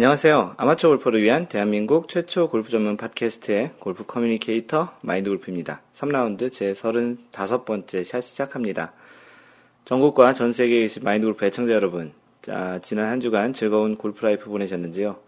안녕하세요. 아마추어 골퍼를 위한 대한민국 최초 골프 전문 팟캐스트의 골프 communicator 마인드 골프입니다. 3라운드 제 35번째 샷 시작합니다. 전국과 전 세계에 계신 마인드 골프 애청자 여러분, 자, 지난 한 주간 즐거운 골프 life 보내셨는지요?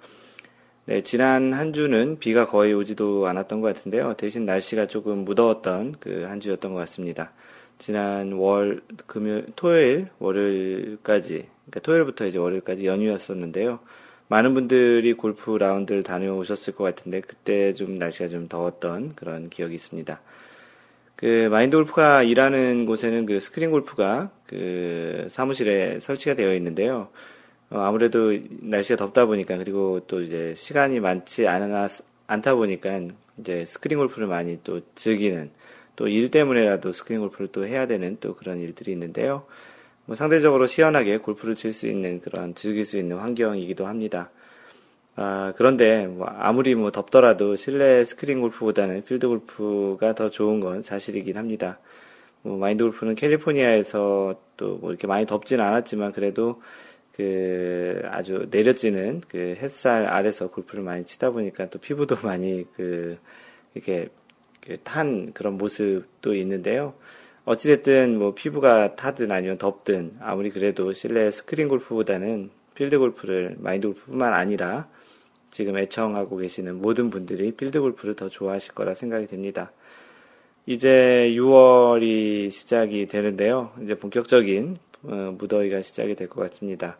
네, 지난 한 주는 비가 거의 오지도 않았던 것 같은데요. 대신 날씨가 조금 무더웠던 그 한 주였던 것 같습니다. 지난 월, 금요, 토요일, 월요일까지, 그러니까 토요일부터 이제 월요일까지 연휴였었는데요. 많은 분들이 골프 라운드를 다녀오셨을 것 같은데 그때 좀 날씨가 좀 더웠던 그런 기억이 있습니다. 그 마인드 골프가 일하는 곳에는 그 스크린 골프가 그 사무실에 설치가 되어 있는데요. 어, 아무래도 날씨가 덥다 보니까 그리고 또 이제 시간이 많지 않아 않다 보니까 이제 스크린 골프를 많이 또 즐기는 또 일 때문에라도 스크린 골프를 또 해야 되는 또 그런 일들이 있는데요. 뭐 상대적으로 시원하게 골프를 칠 수 있는 그런 즐길 수 있는 환경이기도 합니다. 아, 그런데 뭐 아무리 뭐 덥더라도 실내 스크린 골프보다는 필드 골프가 더 좋은 건 사실이긴 합니다. 뭐 마인드 골프는 캘리포니아에서 또 뭐 이렇게 많이 덥진 않았지만 그래도 그 아주 내려지는 그 햇살 아래서 골프를 많이 치다 보니까 또 피부도 많이 그 이렇게 탄 그런 모습도 있는데요. 어찌됐든 뭐 피부가 타든 아니면 덥든 아무리 그래도 실내 스크린 골프보다는 필드 골프를 마인드 골프뿐만 아니라 지금 애청하고 계시는 모든 분들이 필드 골프를 더 좋아하실 거라 생각이 됩니다. 이제 6월이 시작이 되는데요. 이제 본격적인 어, 무더위가 시작이 될 것 같습니다.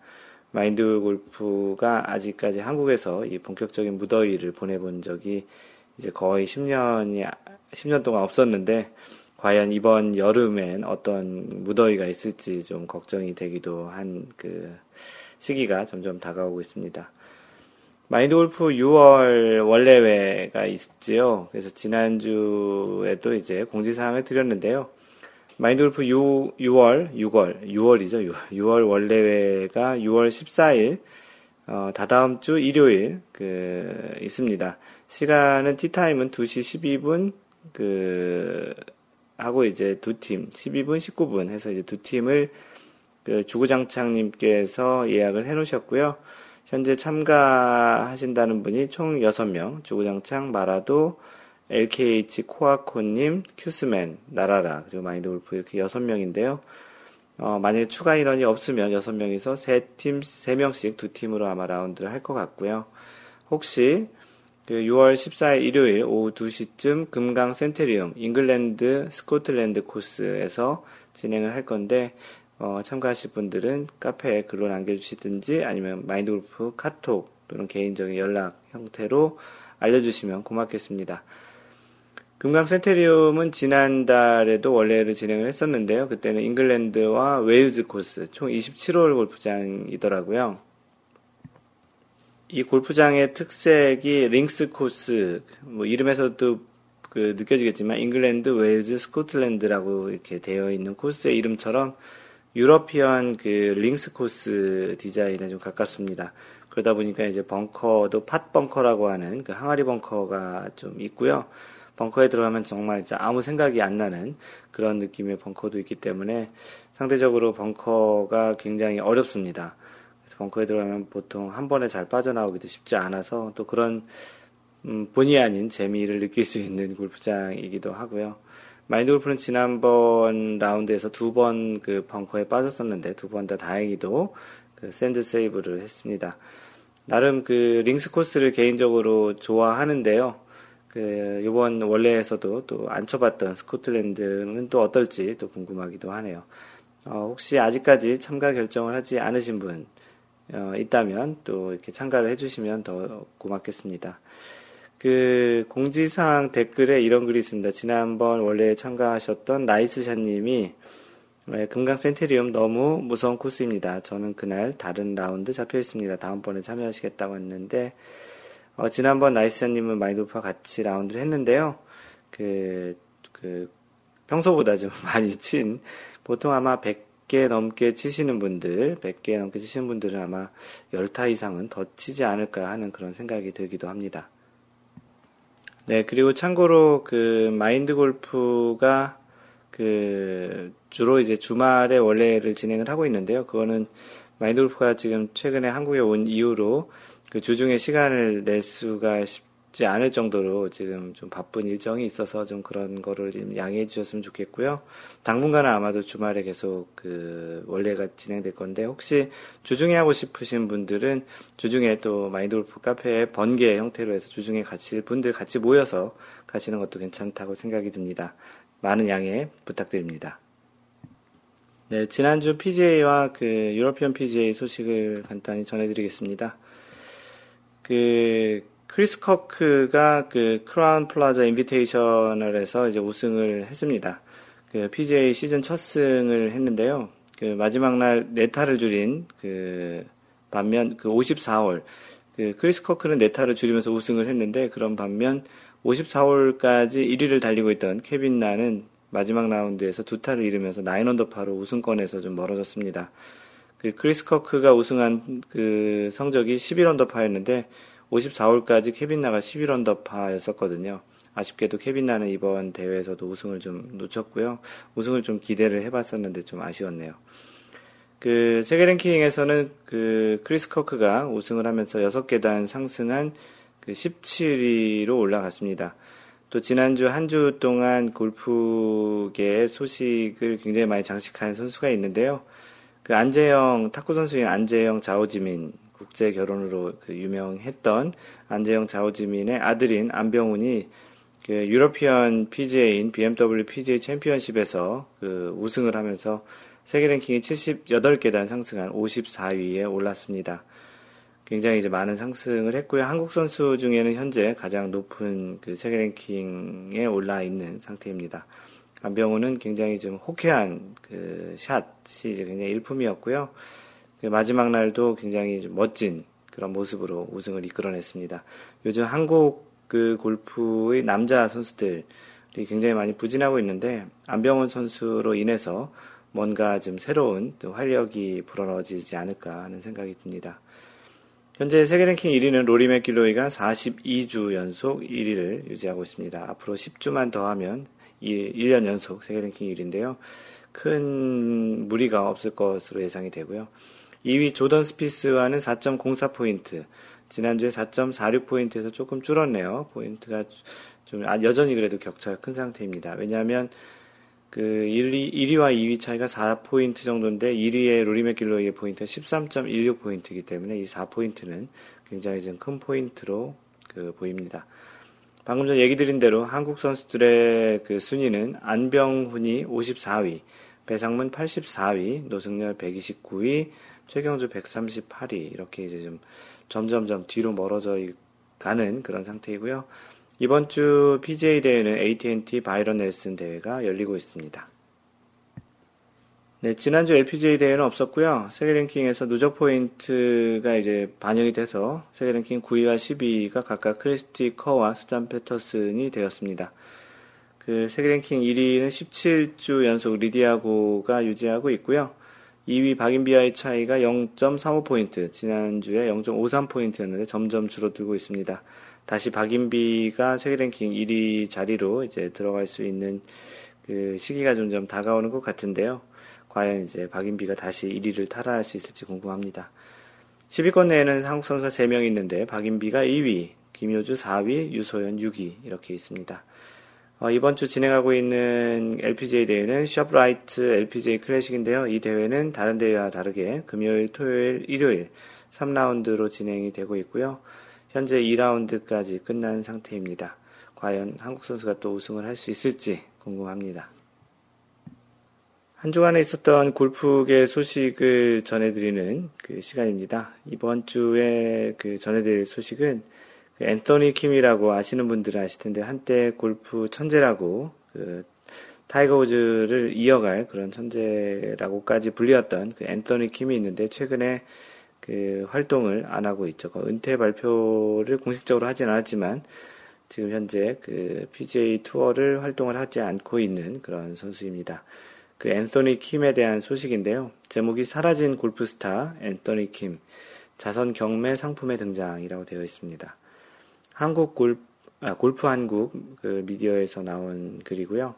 마인드 골프가 아직까지 한국에서 이 본격적인 무더위를 보내본 적이 이제 거의 10년이 10년 동안 없었는데 과연 이번 여름엔 어떤 무더위가 있을지 좀 걱정이 되기도 한 그 시기가 점점 다가오고 있습니다. 마인드 골프 6월 원래회가 있지요. 그래서 지난주에도 이제 공지사항을 드렸는데요. 마인드 골프 6, 6월, 6월, 6월이죠. 6월, 6월 원래회가 6월 14일, 어, 다다음 주 일요일, 그, 있습니다. 시간은 티타임은 2시 12분, 그, 하고 이제 두 팀, 12분, 19분 해서 이제 두 팀을 그 주구장창님께서 예약을 해 놓으셨고요. 현재 참가하신다는 분이 총 6명, 주구장창, 마라도, LKH 코아코님, 큐스맨, 나라라, 그리고 마인드 골프 이렇게 6명인데요. 어, 만약에 추가 인원이 없으면 6명이서 3팀, 3명씩 두 팀으로 아마 라운드를 할 것 같고요. 혹시 그 6월 14일 일요일 오후 2시쯤 금강 센테리움 잉글랜드 스코틀랜드 코스에서 진행을 할 건데 어, 참가하실 분들은 카페에 글로 남겨주시든지 아니면 마인드골프 카톡 또는 개인적인 연락 형태로 알려주시면 고맙겠습니다. 금강 센테리움은 지난달에도 월례를 진행을 했었는데요. 그때는 잉글랜드와 웨일즈 코스 총 27홀 골프장이더라고요. 이 골프장의 특색이 links 코스, 뭐 이름에서도 그 느껴지겠지만 잉글랜드, 웨일즈, 스코틀랜드라고 이렇게 되어 있는 코스의 이름처럼 European 그 links 코스 디자인에 좀 가깝습니다. 그러다 보니까 이제 벙커도 pot 벙커라고 하는 그 항아리 벙커가 좀 있고요. 벙커에 들어가면 정말 아무 생각이 안 나는 그런 느낌의 벙커도 있기 때문에 상대적으로 벙커가 굉장히 어렵습니다. 벙커에 들어가면 보통 한 번에 잘 빠져나오기도 쉽지 않아서 또 그런 음, 본의 아닌 재미를 느낄 수 있는 골프장이기도 하고요. 마인드 골프는 지난번 라운드에서 두 번 그 벙커에 빠졌었는데 두 번 다 다행히도 그 sand save를 했습니다. 나름 그 links 코스를 개인적으로 좋아하는데요. 그 이번 월례에서도 또 안 쳐봤던 스코틀랜드는 또 어떨지 또 궁금하기도 하네요. 어, 혹시 아직까지 참가 결정을 하지 않으신 분 어, 있다면 또 이렇게 참가를 해주시면 더 고맙겠습니다. 그 공지사항 댓글에 이런 글이 있습니다. 지난번 월례 참가하셨던 나이스샷님이 네, 금강 센테리움 너무 무서운 코스입니다. 저는 그날 다른 라운드 잡혀 있습니다. 다음번에 참여하시겠다고 했는데 어, 지난번 나이스샷님은 마인드골프와 같이 라운드를 했는데요. 그, 그 평소보다 좀 많이 친 보통 아마 100 100개 넘게 치시는 분들, 100개 넘게 치시는 분들은 아마 10타 이상은 더 치지 않을까 하는 그런 생각이 들기도 합니다. 네, 그리고 참고로 그 마인드 골프가 그 주로 이제 주말에 원래를 진행을 하고 있는데요. 그거는 마인드 골프가 지금 최근에 한국에 온 이후로 그 주중에 시간을 낼 수가 쉽 지 않을 정도로 지금 좀 바쁜 일정이 있어서 좀 그런 거를 좀 양해해 주셨으면 좋겠고요. 당분간은 아마도 주말에 계속 그 원래가 진행될 건데 혹시 주중에 하고 싶으신 분들은 주중에 또 마인드 골프 카페에 번개 형태로 해서 주중에 가실 분들 같이 모여서 가시는 것도 괜찮다고 생각이 듭니다. 많은 양해 부탁드립니다. 네, 지난주 PGA와 그 유러피언 PGA 소식을 간단히 전해드리겠습니다. 그 크리스 커크가 그 크라운 플라자 인비테이셔널에서 이제 우승을 했습니다. 그 PGA 시즌 첫 승을 했는데요. 그 마지막 날 네 타를 줄인 그 반면 그 54홀 그 크리스 커크는 네 타를 줄이면서 우승을 했는데 그런 반면 54홀까지 1위를 달리고 있던 케빈 나는 마지막 라운드에서 두 타를 잃으면서 9언더파로 우승권에서 좀 멀어졌습니다. 그 크리스 커크가 우승한 그 성적이 11 언더파였는데 54홀까지 케빈 나가 11언더파였었거든요. 아쉽게도 케빈 나는 이번 대회에서도 우승을 좀 놓쳤고요. 우승을 좀 기대를 해봤었는데 좀 아쉬웠네요. 그 세계 랭킹에서는 그 크리스 커크가 우승을 하면서 6계단 상승한 그 17위로 올라갔습니다. 또 지난주 한 주 동안 골프계의 소식을 굉장히 많이 장식한 선수가 있는데요. 그 안재영 탁구 선수인 안재영 자오지민 국제 결혼으로 그 유명했던 안재영 자오지민의 아들인 안병훈이 그 유러피언 PGA인 BMW PGA 챔피언십에서 그 우승을 하면서 세계 랭킹이 78계단 상승한 54위에 올랐습니다. 굉장히 이제 많은 상승을 했고요. 한국 선수 중에는 현재 가장 높은 그 세계 랭킹에 올라 있는 상태입니다. 안병호는 굉장히 좀 호쾌한 그 샷이 이제 굉장히 일품이었고요. 그 마지막 날도 굉장히 멋진 그런 모습으로 우승을 이끌어냈습니다. 요즘 한국 그 골프의 남자 선수들이 굉장히 많이 부진하고 있는데 안병훈 선수로 인해서 뭔가 좀 새로운 활력이 불어넣어지지 않을까 하는 생각이 듭니다. 현재 세계 랭킹 1위는 로리 맥길로이가 42주 연속 1위를 유지하고 있습니다. 앞으로 10주만 더 하면 1년 연속 세계 랭킹 1위인데요. 큰 무리가 없을 것으로 예상이 되고요. 2위 조던 스피스와는 4.04포인트, 지난주에 4.46포인트에서 조금 줄었네요. 포인트가 좀 아, 여전히 그래도 격차가 큰 상태입니다. 왜냐하면 그 1위, 1위와 2위 차이가 4포인트 정도인데 1위의 로리 맥길로이의 포인트가 13.16포인트이기 때문에 이 4포인트는 굉장히 좀 큰 포인트로 그 보입니다. 방금 전 얘기 드린 대로 한국 선수들의 그 순위는 안병훈이 54위, 배상문 84위, 노승열 129위, 최경주 138위 이렇게 이제 좀 점점점 뒤로 멀어져 가는 그런 상태이고요. 이번 주 PGA 대회는 AT&T 바이런 넬슨 대회가 열리고 있습니다. 네, 지난주 LPGA 대회는 없었고요. 세계 랭킹에서 누적 포인트가 이제 반영이 돼서 세계 랭킹 9위와 10위가 각각 크리스티 커와 수잔 패터슨이 되었습니다. 그 세계 랭킹 1위는 17주 연속 리디아고가 유지하고 있고요. 2위 박인비와의 차이가 0.35포인트, 지난주에 0.53포인트였는데 점점 줄어들고 있습니다. 다시 박인비가 세계 랭킹 1위 자리로 이제 들어갈 수 있는 그 시기가 점점 다가오는 것 같은데요. 과연 이제 박인비가 다시 1위를 탈환할 수 있을지 궁금합니다. 10위권 내에는 한국 선수가 3명 있는데 박인비가 2위, 김효주 4위, 유소연 6위 이렇게 있습니다. 어, 이번 주 진행하고 있는 LPGA 대회는 셔브라이트 LPGA 클래식인데요. 이 대회는 다른 대회와 다르게 금요일, 토요일, 일요일 3라운드로 진행이 되고 있고요. 현재 2라운드까지 끝난 상태입니다. 과연 한국 선수가 또 우승을 할 수 있을지 궁금합니다. 한 주간에 있었던 골프계 소식을 전해드리는 그 시간입니다. 이번 주에 그 전해드릴 소식은 그 앤토니 킴이라고 아시는 분들은 아실 텐데 한때 골프 천재라고 그 타이거 우즈를 이어갈 그런 천재라고까지 불리웠던 그 앤토니 킴이 있는데 최근에 그 활동을 안 하고 있죠. 그 은퇴 발표를 공식적으로 하진 않았지만 지금 현재 그 PGA 투어를 활동을 하지 않고 있는 그런 선수입니다. 그 앤토니 킴에 대한 소식인데요. 제목이 사라진 골프스타 앤토니 킴 자선 경매 상품에 등장이라고 되어 있습니다. 한국 골, 아, 골프 한국 그 미디어에서 나온 글이고요.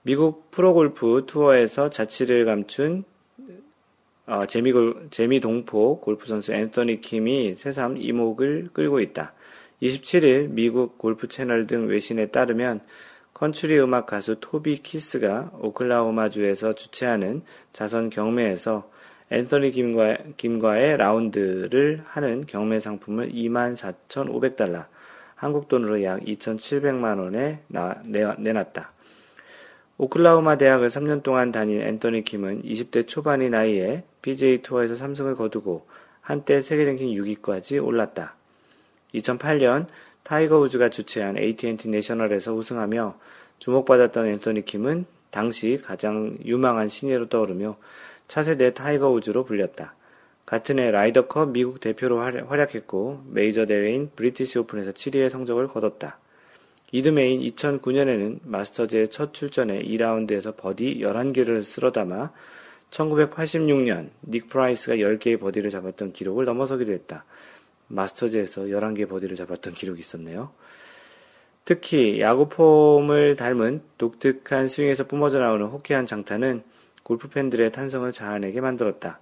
미국 프로골프 투어에서 자취를 감춘 어, 재미골, 재미 동포 골프 선수 앤서니 킴이 새삼 이목을 끌고 있다. 27일 미국 골프 채널 등 외신에 따르면 컨츄리 음악 가수 토비 키스가 오클라호마주에서 주최하는 자선 경매에서 앤서니 김과, 김과의 라운드를 하는 경매 상품을 24,500달러, 한국 돈으로 약 2,700만 원에 나, 내, 내놨다. 오클라호마 대학을 3년 동안 다닌 앤서니 킴은 20대 초반의 나이에 PGA 투어에서 3승을 거두고 한때 세계 랭킹 6위까지 올랐다. 2008년 타이거 우즈가 주최한 AT&T 내셔널에서 우승하며 주목받았던 앤서니 킴은 당시 가장 유망한 신예로 떠오르며 차세대 타이거 우즈로 불렸다. 같은 해 라이더컵 미국 대표로 활약했고 메이저 대회인 브리티시 오픈에서 7위의 성적을 거뒀다. 이듬해인 2009년에는 마스터즈에 첫 출전에 2라운드에서 버디 11개를 쓸어 담아 1986년 닉 프라이스가 10개의 버디를 잡았던 기록을 넘어서기도 했다. 마스터즈에서 11개 버디를 잡았던 기록이 있었네요. 특히 야구 폼을 닮은 독특한 스윙에서 뿜어져 나오는 호쾌한 장타는 골프 팬들의 탄성을 자아내게 만들었다.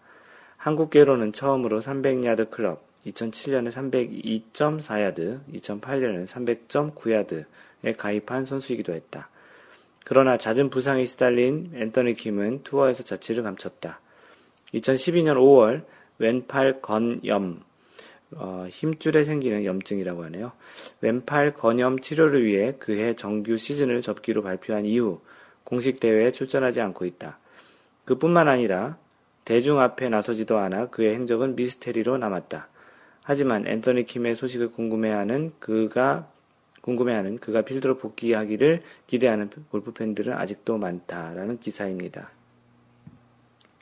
한국계로는 처음으로 300야드 클럽, 2007년에 302.4야드, 2008년에 300.9야드에 가입한 선수이기도 했다. 그러나 잦은 부상이 시달린 앤터니 킴은 투어에서 자취를 감췄다. 2012년 5월 왼팔 건염, 어, 힘줄에 생기는 염증이라고 하네요. 왼팔 건염 치료를 위해 그해 정규 시즌을 접기로 발표한 이후 공식 대회에 출전하지 않고 있다. 그뿐만 아니라 대중 앞에 나서지도 않아 그의 행적은 미스테리로 남았다. 하지만 앤서니 킴의 소식을 궁금해하는 그가 궁금해하는 그가 필드로 복귀하기를 기대하는 골프 팬들은 아직도 많다라는 기사입니다.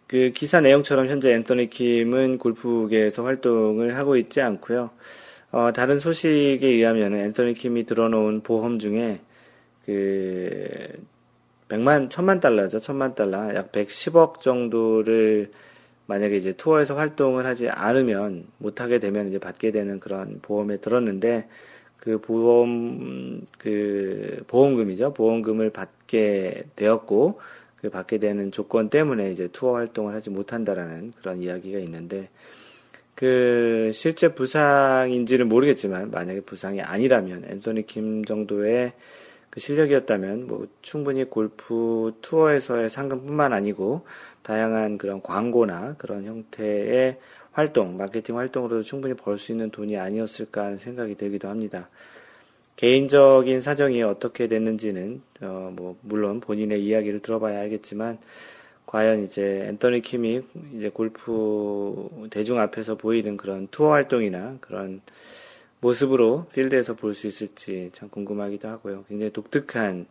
그 기사 내용처럼 현재 앤서니 킴은 골프계에서 활동을 하고 있지 않고요. 어, 다른 소식에 의하면 앤서니 킴이 들어놓은 보험 중에 그 100만, 1000만 달러죠. 1000만 달러. 약 110억 정도를 만약에 이제 투어에서 활동을 하지 않으면 못하게 되면 이제 받게 되는 그런 보험에 들었는데 그 보험, 그 보험금이죠. 보험금을 받게 되었고 그 받게 되는 조건 때문에 이제 투어 활동을 하지 못한다라는 그런 이야기가 있는데 그 실제 부상인지는 모르겠지만 만약에 부상이 아니라면 앤소니 킴 정도의 그 실력이었다면 뭐 충분히 골프 투어에서의 상금뿐만 아니고 다양한 그런 광고나 그런 형태의 활동, 마케팅 활동으로도 충분히 벌 수 있는 돈이 아니었을까 하는 생각이 들기도 합니다. 개인적인 사정이 어떻게 됐는지는 어, 뭐 물론 본인의 이야기를 들어봐야 알겠지만 과연 이제 앤터니 킴이 이제 골프 대중 앞에서 보이는 그런 투어 활동이나 그런 모습으로 필드에서 볼 수 있을지 참 궁금하기도 하고요. 굉장히 독특한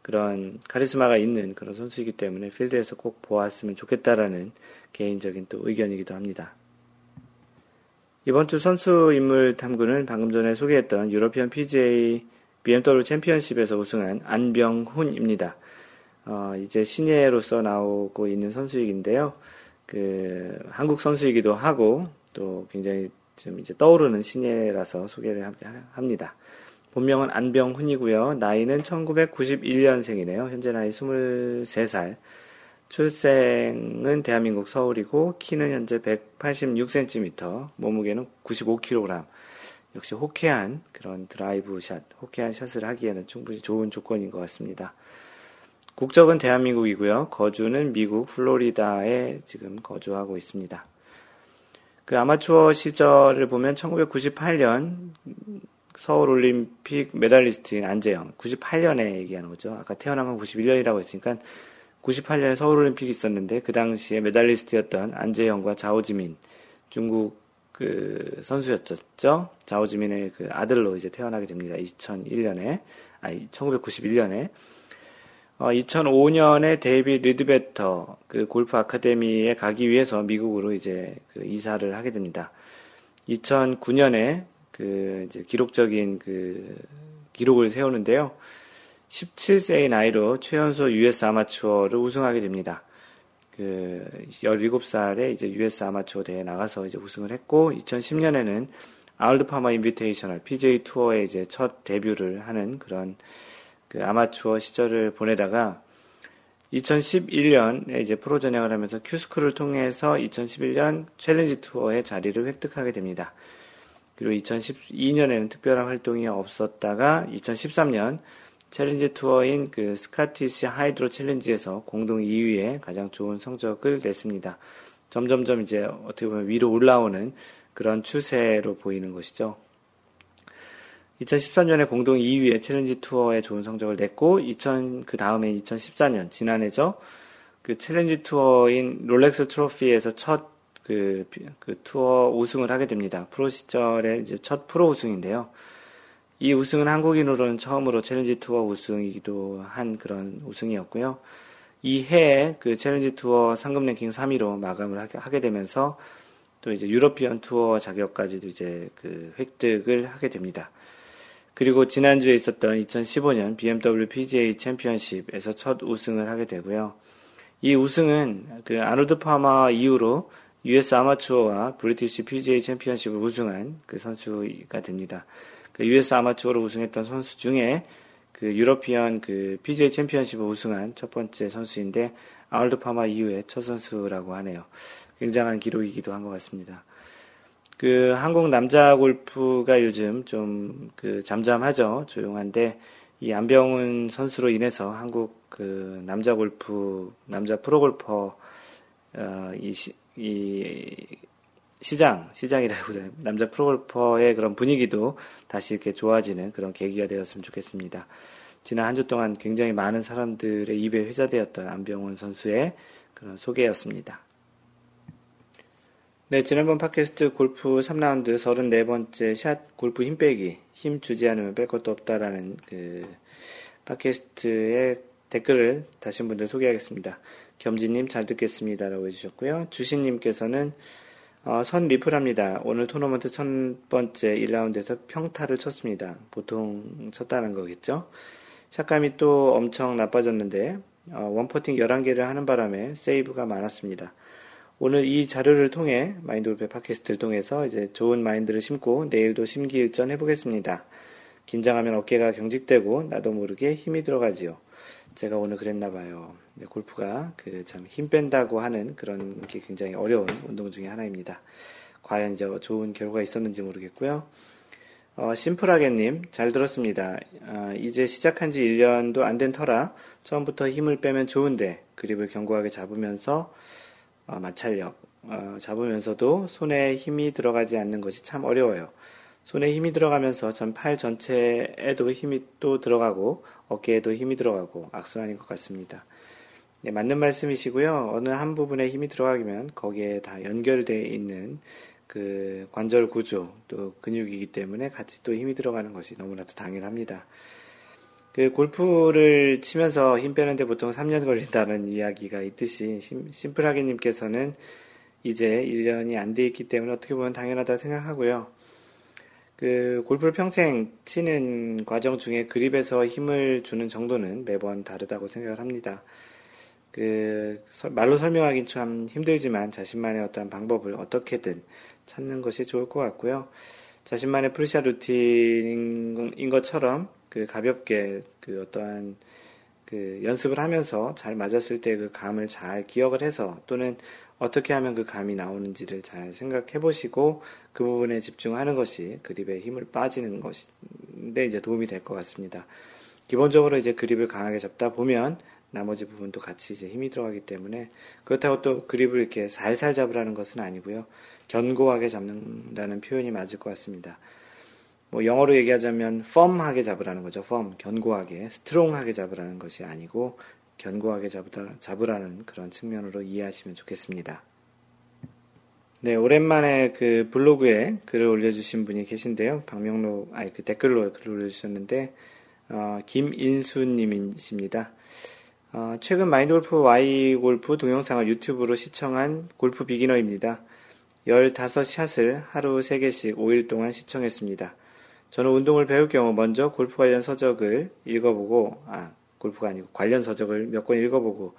그런 카리스마가 있는 그런 선수이기 때문에 필드에서 꼭 보았으면 좋겠다라는 개인적인 또 의견이기도 합니다. 이번 주 선수 인물 탐구는 방금 전에 소개했던 유러피언 PGA BMW 챔피언십에서 우승한 안병훈입니다. 어, 이제 신예로서 나오고 있는 선수이긴데요. 그 한국 선수이기도 하고 또 굉장히 좀 이제 떠오르는 신예라서 소개를 합니다. 본명은 안병훈이고요. 나이는 1991년생이네요. 현재 나이 23살. 출생은 대한민국 서울이고 키는 현재 186cm, 몸무게는 95kg. 역시 호쾌한 그런 드라이브 샷, 호쾌한 샷을 하기에는 충분히 좋은 조건인 것 같습니다. 국적은 대한민국이고요. 거주는 미국 플로리다에 지금 거주하고 있습니다. 그 아마추어 시절을 보면 1998년 서울 올림픽 메달리스트인 안재형, 98년에 얘기하는 거죠. 아까 태어난 건 91년이라고 했으니까 98년에 서울 올림픽이 있었는데 그 당시에 메달리스트였던 안재형과 자오지민 중국 그 선수였죠. 자오지민의 그 아들로 이제 태어나게 됩니다. 2001년에 아니 1991년에 어, 2005년에 데이비 리드베터 그 골프 아카데미에 가기 위해서 미국으로 이제 그 이사를 하게 됩니다. 2009년에 그 이제 기록적인 그 기록을 세우는데요. 17세의 나이로 최연소 US 아마추어를 우승하게 됩니다. 그 17살에 이제 US 아마추어 대회에 나가서 이제 우승을 했고 2010년에는 아놀드 파마 인비테이셔널 PGA 투어에 이제 첫 데뷔를 하는 그런 그 아마추어 시절을 보내다가 2011년에 이제 프로 전향을 하면서 Q-School을 통해서 2011년 챌린지 투어의 자리를 획득하게 됩니다. 그리고 2012년에는 특별한 활동이 없었다가 2013년 챌린지 투어인 그 스카티시 하이드로 챌린지에서 공동 2위에 가장 좋은 성적을 냈습니다. 점점점 이제 어떻게 보면 위로 올라오는 그런 추세로 보이는 것이죠. 2013년에 공동 2위에 챌린지 투어에 좋은 성적을 냈고, 2000, 그 다음에 2014년, 지난해죠. 그 챌린지 투어인 롤렉스 트로피에서 첫 그, 그 투어 우승을 하게 됩니다. 프로 시절에 이제 첫 프로 우승인데요. 이 우승은 한국인으로는 처음으로 챌린지 투어 우승이기도 한 그런 우승이었고요. 이 해에 그 챌린지 투어 상금 랭킹 3위로 마감을 하게 되면서 또 이제 유러피언 투어 자격까지도 이제 그 획득을 하게 됩니다. 그리고 지난주에 있었던 2015년 BMW PGA 챔피언십에서 첫 우승을 하게 되고요. 이 우승은 그 아놀드 파마 이후로 US 아마추어와 브리티시 PGA 챔피언십을 우승한 그 선수가 됩니다. 그 US 아마추어로 우승했던 선수 중에 그 유러피언 그 PGA 챔피언십을 우승한 첫 번째 선수인데 아울드 파마 이후에 첫 선수라고 하네요. 굉장한 기록이기도 한 것 같습니다. 그 한국 남자 골프가 요즘 좀 그 잠잠하죠. 조용한데 이 안병훈 선수로 인해서 한국 그 남자 골프 남자 프로 골퍼 어, 이, 시, 이 시장 시장이라고 남자 프로 골퍼의 그런 분위기도 다시 이렇게 좋아지는 그런 계기가 되었으면 좋겠습니다. 지난 한 주 동안 굉장히 많은 사람들의 입에 회자되었던 안병훈 선수의 그런 소개였습니다. 네, 지난번 팟캐스트 골프 3라운드 34번째 샷 골프 힘 빼기, 힘 주지 않으면 뺄 것도 없다라는 그 팟캐스트의 댓글을 다신 분들 소개하겠습니다. 겸지님 잘 듣겠습니다라고 해주셨고요. 주신님께서는 어, 선 리플합니다. 오늘 토너먼트 첫 번째 1라운드에서 평타를 쳤습니다. 보통 쳤다는 거겠죠. 샷감이 또 엄청 나빠졌는데 어, 원퍼팅 11개를 하는 바람에 세이브가 많았습니다. 오늘 이 자료를 통해 마인드골프 팟캐스트를 통해서 이제 좋은 마인드를 심고 내일도 심기일전 해보겠습니다. 긴장하면 어깨가 경직되고 나도 모르게 힘이 들어가지요. 제가 오늘 그랬나 봐요. 네, 골프가 그 참 힘 뺀다고 하는 그런 게 굉장히 어려운 운동 중의 하나입니다. 과연 이제 좋은 결과가 있었는지 모르겠고요. 어, 심플하게님, 잘 들었습니다. 어, 이제 시작한 지 1년도 안 된 터라 처음부터 힘을 빼면 좋은데 그립을 견고하게 잡으면서 어, 마찰력 어, 잡으면서도 손에 힘이 들어가지 않는 것이 참 어려워요. 손에 힘이 들어가면서 전 팔 전체에도 힘이 또 들어가고 어깨에도 힘이 들어가고 악순환인 것 같습니다. 네, 맞는 말씀이시고요. 어느 한 부분에 힘이 들어가면 거기에 다 연결되어 있는 그 관절 구조 또 근육이기 때문에 같이 또 힘이 들어가는 것이 너무나도 당연합니다. 그 골프를 치면서 힘 빼는데 보통 3년 걸린다는 이야기가 있듯이 심플하게님께서는 이제 1년이 안 돼 있기 때문에 어떻게 보면 당연하다 생각하고요. 그 골프를 평생 치는 과정 중에 그립에서 힘을 주는 정도는 매번 다르다고 생각을 합니다. 그 말로 설명하긴 참 힘들지만 자신만의 어떤 방법을 어떻게든 찾는 것이 좋을 것 같고요. 자신만의 pre-shot routine인 것처럼 그 가볍게 그 어떠한 그 연습을 하면서 잘 맞았을 때 그 감을 잘 기억을 해서 또는 어떻게 하면 그 감이 나오는지를 잘 생각해 보시고 그 부분에 집중하는 것이 그립에 힘을 빠지는 것인데 이제 도움이 될 것 같습니다. 기본적으로 이제 그립을 강하게 잡다 보면 나머지 부분도 같이 이제 힘이 들어가기 때문에 그렇다고 또 그립을 이렇게 살살 잡으라는 것은 아니고요. 견고하게 잡는다는 표현이 맞을 것 같습니다. 뭐 영어로 얘기하자면 펌하게 잡으라는 거죠. 펌 견고하게 스트롱하게 잡으라는 것이 아니고 견고하게 잡으라, 잡으라는 그런 측면으로 이해하시면 좋겠습니다. 네, 오랜만에 그 블로그에 글을 올려주신 분이 계신데요. 박명록, 아니, 그 댓글로 글을 올려주셨는데, 어, 김인수님이십니다. 어, 최근 마인드골프 Y골프 동영상을 유튜브로 시청한 골프 비기너입니다. 15샷을 하루 3개씩 5일 동안 시청했습니다. 저는 운동을 배울 경우 먼저 골프 관련 서적을 읽어보고, 아, 골프가 아니고 관련 서적을 몇 권 읽어보고,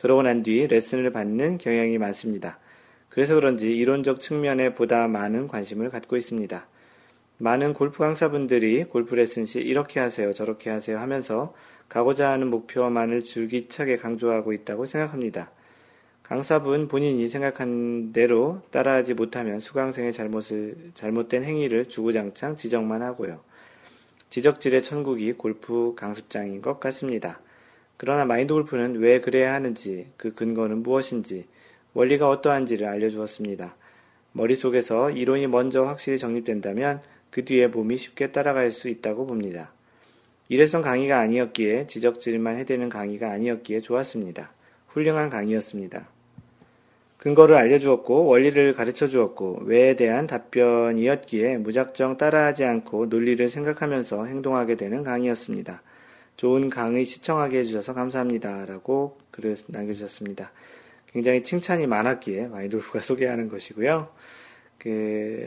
그러고 난 뒤 레슨을 받는 경향이 많습니다. 그래서 그런지 이론적 측면에 보다 많은 관심을 갖고 있습니다. 많은 골프 강사분들이 골프 레슨 시 이렇게 하세요, 저렇게 하세요 하면서 가고자 하는 목표만을 줄기차게 강조하고 있다고 생각합니다. 강사분 본인이 생각한 대로 따라하지 못하면 수강생의 잘못을, 잘못된 행위를 주구장창 지적만 하고요. 지적질의 천국이 골프 강습장인 것 같습니다. 그러나 마인드 골프는 왜 그래야 하는지, 그 근거는 무엇인지, 원리가 어떠한지를 알려주었습니다. 머릿속에서 이론이 먼저 확실히 정립된다면 그 뒤에 몸이 쉽게 따라갈 수 있다고 봅니다. 일회성 강의가 아니었기에 지적질만 해대는 강의가 아니었기에 좋았습니다. 훌륭한 강의였습니다. 근거를 알려주었고 원리를 가르쳐 주었고 왜에 대한 답변이었기에 무작정 따라하지 않고 논리를 생각하면서 행동하게 되는 강의였습니다. 좋은 강의 시청하게 해주셔서 감사합니다. 라고 글을 남겨주셨습니다. 굉장히 칭찬이 많았기에 마이돌프가 소개하는 것이고요. 그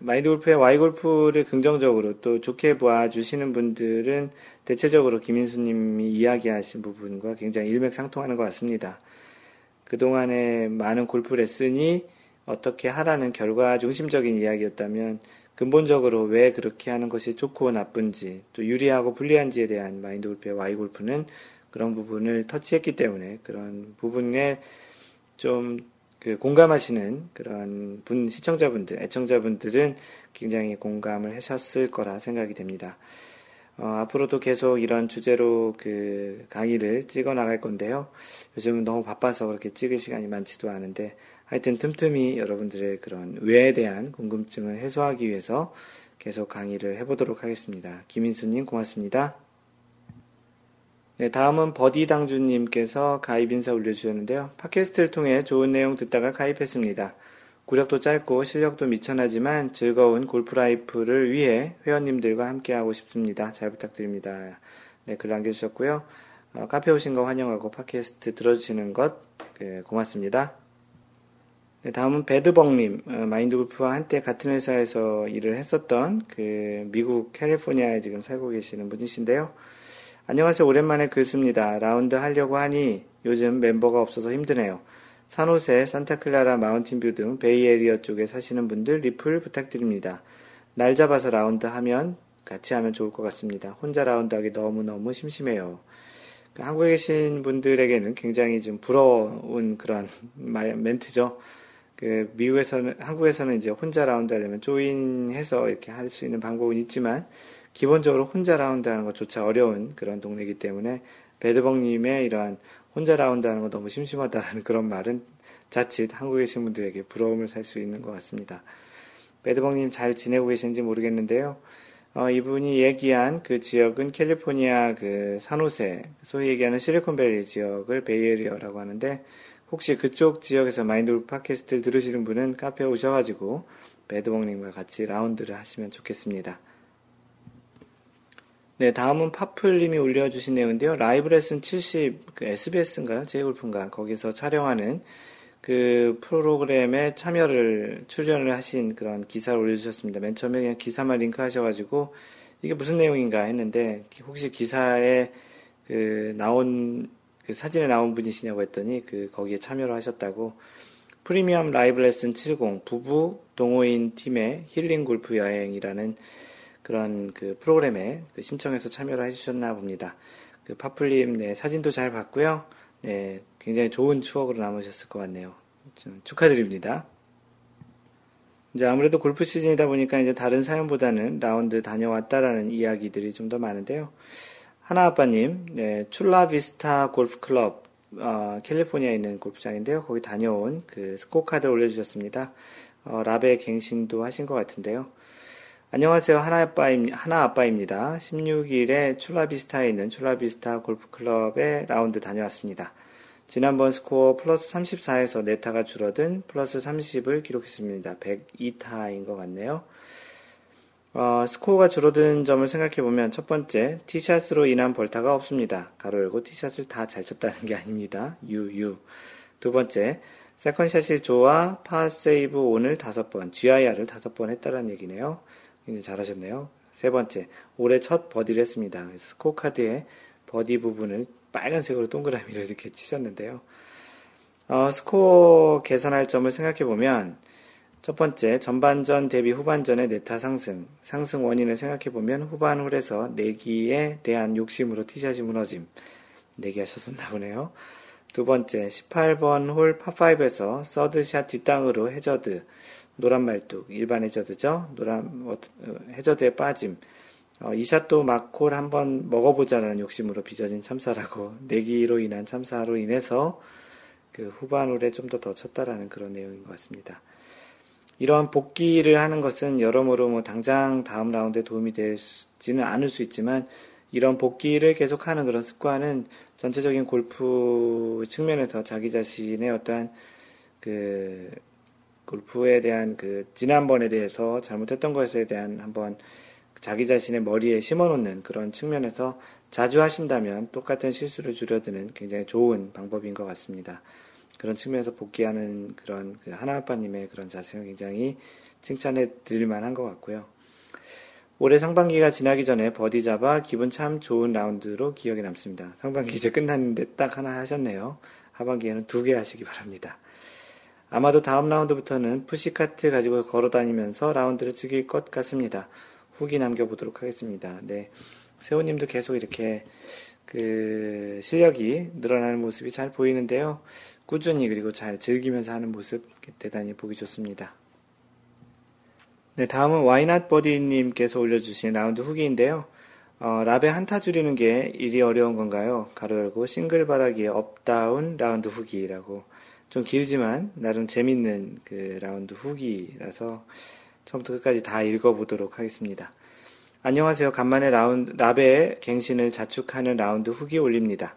마인드 골프의 와이 골프를 긍정적으로 또 좋게 봐주시는 분들은 대체적으로 김인수님이 이야기하신 부분과 굉장히 일맥상통하는 것 같습니다. 그동안의 많은 골프 레슨이 어떻게 하라는 결과 중심적인 이야기였다면 근본적으로 왜 그렇게 하는 것이 좋고 나쁜지 또 유리하고 불리한지에 대한 마인드 골프의 와이 골프는 그런 부분을 터치했기 때문에 그런 부분에 좀 그 공감하시는 그런 분, 시청자분들, 애청자분들은 굉장히 공감을 하셨을 거라 생각이 됩니다. 어, 앞으로도 계속 이런 주제로 그 강의를 찍어 나갈 건데요. 요즘은 너무 바빠서 그렇게 찍을 시간이 많지도 않은데 하여튼 틈틈이 여러분들의 그런 왜에 대한 궁금증을 해소하기 위해서 계속 강의를 해보도록 하겠습니다. 김인수님 고맙습니다. 네, 다음은 버디당주님께서 가입 인사 올려주셨는데요. 팟캐스트를 통해 좋은 내용 듣다가 가입했습니다. 구력도 짧고 실력도 미천하지만 즐거운 골프 라이프를 위해 회원님들과 함께하고 싶습니다. 잘 부탁드립니다. 네, 글 남겨주셨고요. 어, 카페 오신 거 환영하고 팟캐스트 들어주시는 것 네, 고맙습니다. 네, 다음은 배드봉님, 어, 마인드 골프와 한때 같은 회사에서 일을 했었던 그 미국 캘리포니아에 지금 살고 계시는 분이신데요. 안녕하세요. 오랜만에 글 씁니다. 라운드 하려고 하니 요즘 멤버가 없어서 힘드네요. 산호세, 산타클라라 마운틴뷰 등 베이에리어 쪽에 사시는 분들 리플 부탁드립니다. 날 잡아서 라운드 하면 같이 하면 좋을 것 같습니다. 혼자 라운드 하기 너무너무 심심해요. 그 한국에 계신 분들에게는 굉장히 좀 부러운 그런 말, 멘트죠. 그 미국에서는 한국에서는 이제 혼자 라운드 하려면 join해서 이렇게 할 수 있는 방법은 있지만 기본적으로 혼자 라운드 하는 것조차 어려운 그런 동네이기 때문에 배드봉님의 이러한 혼자 하는 거 너무 심심하다는 그런 말은 자칫 한국에 계신 분들에게 부러움을 살 수 있는 것 같습니다. 배드봉님 잘 지내고 계신지 모르겠는데요. 어, 이분이 얘기한 그 지역은 캘리포니아 그 산호세, 소위 얘기하는 실리콘밸리 지역을 베이에리어라고 하는데 혹시 그쪽 지역에서 마인드 팟캐스트를 들으시는 분은 카페에 오셔가지고 배드봉님과 같이 라운드를 하시면 좋겠습니다. 네, 다음은 파플님이 올려주신 내용인데요. 라이브 레슨 70, 그 SBS인가요? 제이골프인가? 거기서 촬영하는 그 프로그램에 참여를, 출연을 하신 그런 기사를 올려주셨습니다. 맨 처음에 그냥 기사만 링크 하셔가지고, 이게 무슨 내용인가 했는데, 혹시 기사에 그 나온, 그 사진에 나온 분이시냐고 했더니, 그, 거기에 참여를 하셨다고, 프리미엄 라이브 레슨 70, 부부 동호인 팀의 힐링 골프 여행이라는 그런 그 프로그램에 그 신청해서 참여를 해주셨나 봅니다. 그 파플님 네, 사진도 잘 봤고요. 네, 굉장히 좋은 추억으로 남으셨을 것 같네요. 축하드립니다. 이제 아무래도 골프 시즌이다 보니까 이제 다른 사연보다는 라운드 다녀왔다라는 이야기들이 좀 더 많은데요. 하나 아빠님, 네, 출라비스타 골프 클럽, 어, 캘리포니아에 있는 골프장인데요. 거기 다녀온 그 스코어 카드를 올려주셨습니다. 어, 라베 갱신도 하신 것 같은데요. 안녕하세요. 하나아빠임, 하나아빠입니다. 16일에 출라비스타에 있는 출라비스타 골프클럽에 라운드 다녀왔습니다. 지난번 스코어 플러스 34에서 네타가 줄어든 플러스 30을 기록했습니다. 102타인 것 같네요. 어, 스코어가 줄어든 점을 생각해보면 첫 번째, 티샷으로 인한 벌타가 없습니다. 괄호 열고 티샷을 다 잘 쳤다는 게 아닙니다. 유유. 두 번째, second shot이 좋아 par save 오늘 다섯 번, GIR을 다섯 번 했다는 얘기네요. 굉장히 잘하셨네요. 세 번째, 올해 첫 버디를 했습니다. 스코어 카드에 버디 부분을 빨간색으로 동그라미를 이렇게 치셨는데요. 어, 스코어 개선할 점을 생각해 보면 첫 번째, 전반전 대비 후반전의 네타 상승. 상승 원인을 생각해 보면 후반 홀에서 내기에 대한 욕심으로 티샷이 무너짐. 내기 하셨었나 보네요. 두 번째, 18번 홀 파5에서 서드샷 뒷땅으로 해저드. 노란 말뚝, 일반 해저드죠? 노란, 어, 해저드에 빠짐. 어, 이 샷도 막홀 한번 먹어보자라는 욕심으로 빚어진 참사라고, 내기로 인한 참사로 인해서 그 후반 홀에 좀 더 더 쳤다라는 그런 내용인 것 같습니다. 이러한 복기를 하는 것은 여러모로 뭐 당장 다음 라운드에 도움이 되지는 않을 수 있지만 이런 복귀를 계속하는 그런 습관은 전체적인 골프 측면에서 자기 자신의 어떠한 그 골프에 대한 그 지난번에 대해서 잘못했던 것에 대한 한번 자기 자신의 머리에 심어놓는 그런 측면에서 자주 하신다면 똑같은 실수를 줄여드는 굉장히 좋은 방법인 것 같습니다. 그런 측면에서 복귀하는 그런 그 하나 아빠님의 그런 자세는 굉장히 칭찬해 드릴 만한 것 같고요. 올해 상반기가 지나기 전에 버디 잡아 기분 참 좋은 라운드로 기억에 남습니다. 상반기 이제 끝났는데 딱 하나 하셨네요. 하반기에는 두 개 하시기 바랍니다. 아마도 다음 라운드부터는 푸시카트 가지고 걸어 다니면서 라운드를 즐길 것 같습니다. 후기 남겨보도록 하겠습니다. 네. 세호님도 계속 이렇게 그 실력이 늘어나는 모습이 잘 보이는데요. 꾸준히 그리고 잘 즐기면서 하는 모습 대단히 보기 좋습니다. 네, 다음은 Why Not 버디님께서 올려주신 라운드 후기인데요. 어, 라베 한타 줄이는 게 이리 어려운 건가요? 가로 열고 싱글 바라기의 up down 라운드 후기라고 좀 길지만 나름 재밌는 그 라운드 후기라서 처음부터 끝까지 다 읽어보도록 하겠습니다. 안녕하세요. 간만에 라운드, 라베의 갱신을 자축하는 라운드 후기 올립니다.